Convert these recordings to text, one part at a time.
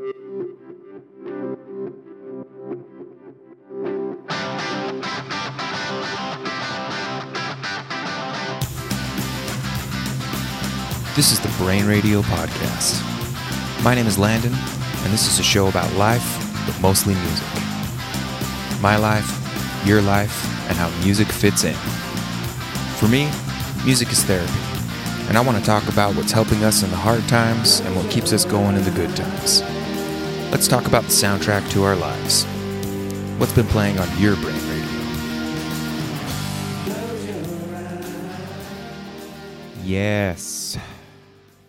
This is the Brain Radio Podcast. My name is Landon, and this is a show about life, but mostly music. My life, your life, and how music fits in. For me, music is therapy, and I want to talk about what's helping us in the hard times and what keeps us going in the good times. Let's talk about the soundtrack to our lives. What's been playing on your brain radio? Yes.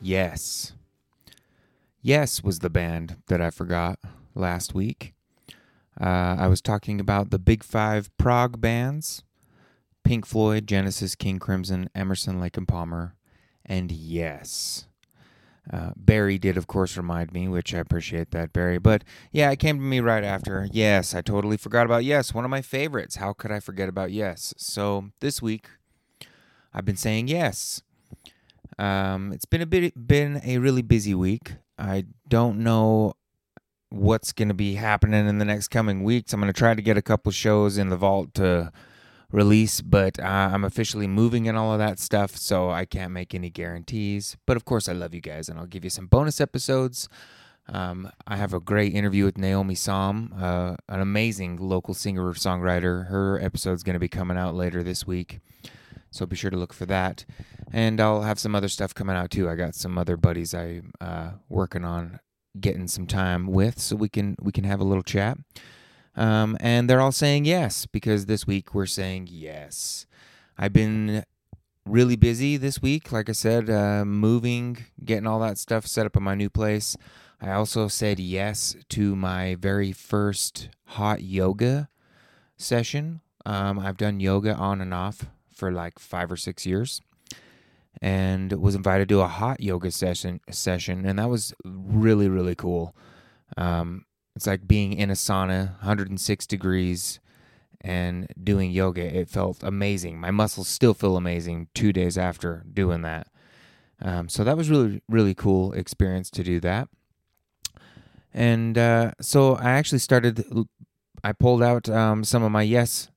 Yes. Yes was the band that I forgot last week. Uh, I was talking about the Big Five prog bands Pink Floyd, Genesis, King Crimson, Emerson, Lake and Palmer, and Yes. Uh, Barry did, of course, remind me, which I appreciate that, Barry. But yeah, it came to me right after. Yes, I totally forgot about Yes, one of my favorites. How could I forget about Yes? So this week, I've been saying yes. Um, it's been a bit been a really busy week. I don't know what's going to be happening in the next coming weeks. I'm going to try to get a couple shows in the vault to release, but uh, I'm officially moving and all of that stuff, so I can't make any guarantees. But of course, I love you guys, and I'll give you some bonus episodes. Um, I have a great interview with Naomi Som, uh, an amazing local singer songwriter. Her episode's going to be coming out later this week. So be sure to look for that. And I'll have some other stuff coming out too. I got some other buddies I'm uh, working on getting some time with, so we can we can have a little chat. Um, and they're all saying yes because this week we're saying yes. I've been really busy this week. Like I said, uh, moving, getting all that stuff set up in my new place. I also said yes to my very first hot yoga session. Um, I've done yoga on and off for like five or six years and was invited to a hot yoga session session and that was really really cool um, it's like being in a sauna 106 degrees and doing yoga. It felt amazing. My muscles still feel amazing two days after doing that. Um, so that was really really cool experience to do that. And uh, so i actually started i pulled out um, some of my yes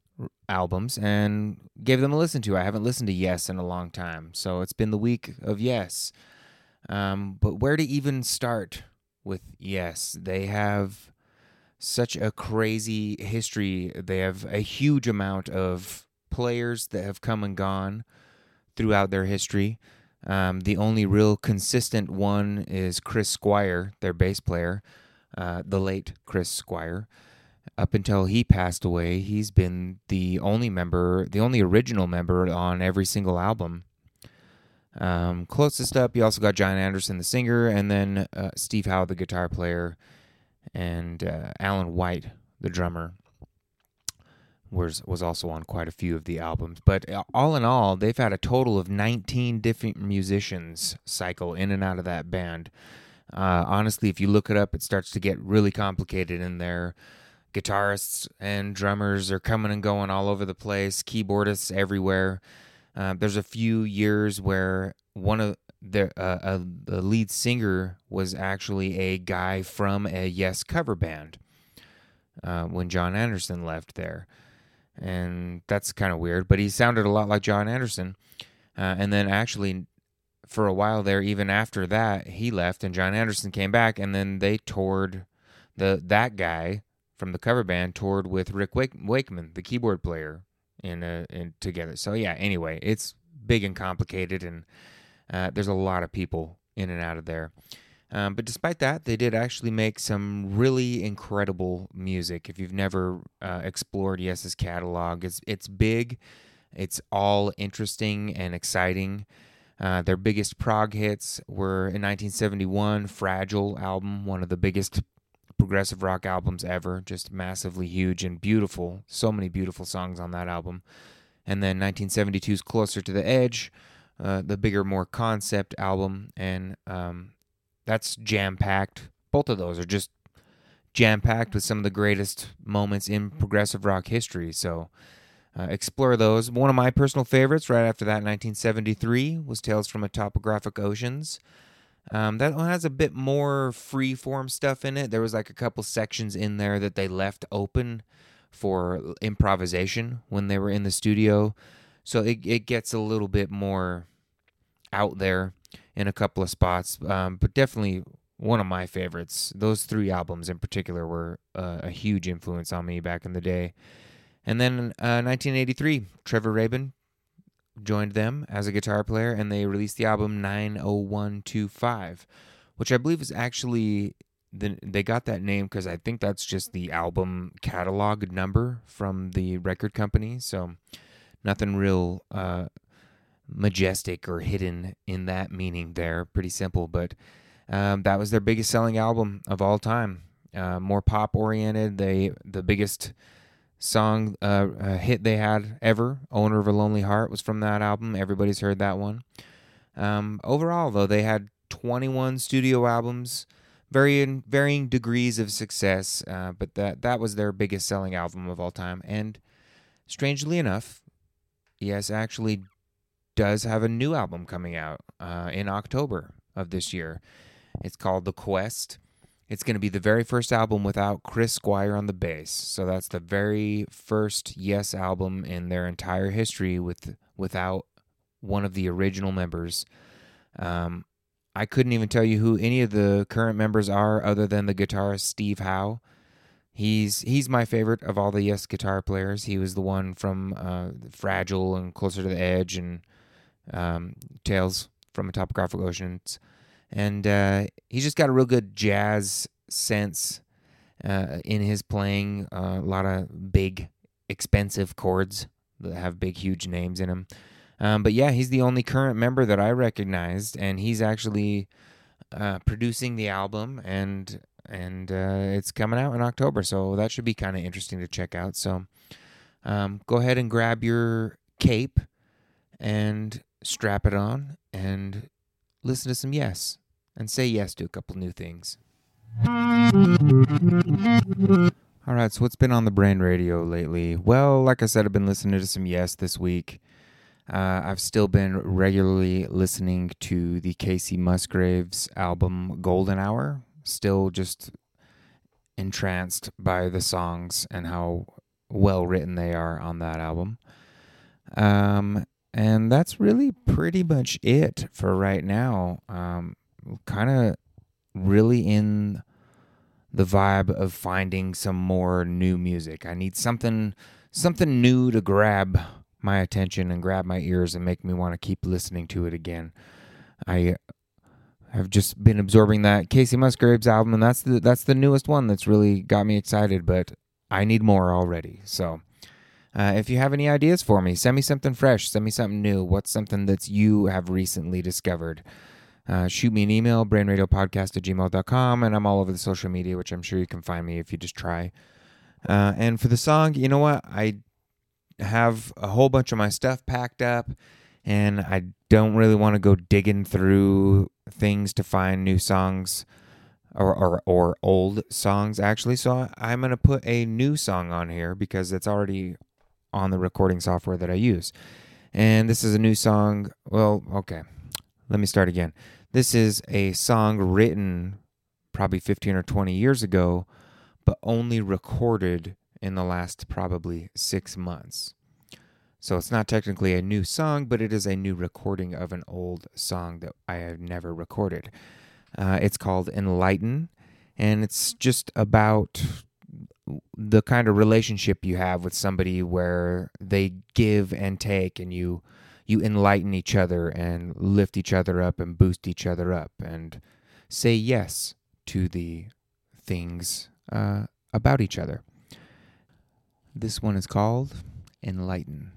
albums and gave them a listen to. I haven't listened to Yes in a long time, so it's been the week of Yes. Um, but where to even start with Yes? They have such a crazy history. They have a huge amount of players that have come and gone throughout their history. Um, the only real consistent one is Chris Squire, their bass player, uh, the late Chris Squire up until he passed away, he's been the only member, the only original member on every single album. Um, closest up, you also got Jon Anderson, the singer, and then uh, Steve Howe, the guitar player, and uh, Alan White, the drummer, was was also on quite a few of the albums. But uh, all in all, they've had a total of 19 different musicians cycle in and out of that band. Uh, honestly, if you look it up, it starts to get really complicated in there guitarists and drummers are coming and going all over the place, keyboardists everywhere. Uh, there's a few years where one of the uh, uh, the lead singer was actually a guy from a Yes cover band uh, when Jon Anderson left there, and that's kind of weird. But he sounded a lot like Jon Anderson, uh, and then actually for a while there, even after that, he left and Jon Anderson came back, and then they toured the that guy from the cover band toured with Rick Wake- Wakeman, the keyboard player, in, uh, in together. So yeah, anyway, it's big and complicated, and uh, there's a lot of people in and out of there. Um, but despite that, they did actually make some really incredible music. If you've never uh, explored Yes's catalog, it's it's big, it's all interesting and exciting. Uh, their biggest prog hits were in 1971, "Fragile" album, one of the biggest progressive rock albums ever, just massively huge and beautiful. So many beautiful songs on that album. And then 1972's Closer to the Edge, uh, the bigger, more concept album, and um, that's jam packed. Both of those are just jam packed with some of the greatest moments in progressive rock history. So uh, explore those. One of my personal favorites right after that, 1973, was Tales from a Topographic Oceans. Um, that one has a bit more free form stuff in it. There was like a couple sections in there that they left open for improvisation when they were in the studio. So it, it gets a little bit more out there in a couple of spots, um, but definitely one of my favorites. Those three albums in particular were uh, a huge influence on me back in the day. And then uh, 1983, Trevor Rabin joined them as a guitar player, and they released the album 90125, which I believe is actually the, they got that name because I think that's just the album catalog number from the record company. So nothing real uh, majestic or hidden in that meaning there. Pretty simple, but um, that was their biggest selling album of all time. Uh, more pop oriented. They the biggest song uh, hit they had ever, "Owner of a Lonely Heart," was from that album. Everybody's heard that one. Um, overall, though, they had 21 studio albums, varying varying degrees of success, uh, but that that was their biggest selling album of all time. And strangely enough, Yes actually does have a new album coming out uh, in October of this year. It's called The Quest. It's going to be the very first album without Chris Squire on the bass. So that's the very first Yes album in their entire history with without one of the original members. Um, I couldn't even tell you who any of the current members are other than the guitarist Steve Howe. He's he's my favorite of all the Yes guitar players. He was the one from uh, Fragile and Closer to the Edge and um, Tales from a Topographic Oceans and uh, he's just got a real good jazz sense uh, in his playing. Uh, a lot of big, expensive chords that have big, huge names in them. Um, but yeah, he's the only current member that I recognized, and he's actually uh, producing the album, and and uh, it's coming out in October, so that should be kind of interesting to check out. So um, go ahead and grab your cape and strap it on and listen to some Yes and say yes to a couple new things. All right, so what's been on the brain radio lately? Well, like I said, I've been listening to some Yes this week. Uh, I've still been regularly listening to the Kacey Musgraves album Golden Hour. Still just entranced by the songs and how well written they are on that album. Um, and that's really pretty much it for right now. Um, kind of really in the vibe of finding some more new music. I need something something new to grab my attention and grab my ears and make me want to keep listening to it again. I have just been absorbing that Kacey Musgraves album and that's the that's the newest one that's really got me excited, but I need more already. So uh, if you have any ideas for me, send me something fresh, send me something new. What's something that you have recently discovered? Uh, shoot me an email, brainradiopodcast at gmail.com, and I'm all over the social media, which I'm sure you can find me if you just try. Uh, and for the song, you know what? I have a whole bunch of my stuff packed up, and I don't really want to go digging through things to find new songs or, or, or old songs, actually. So I'm going to put a new song on here because it's already on the recording software that I use. And this is a new song. Well, okay. Let me start again. This is a song written probably 15 or 20 years ago, but only recorded in the last probably six months. So it's not technically a new song, but it is a new recording of an old song that I have never recorded. Uh, it's called Enlighten, and it's just about the kind of relationship you have with somebody where they give and take, and you you enlighten each other and lift each other up and boost each other up and say yes to the things uh, about each other. This one is called Enlighten.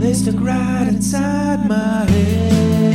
They stuck right inside my head.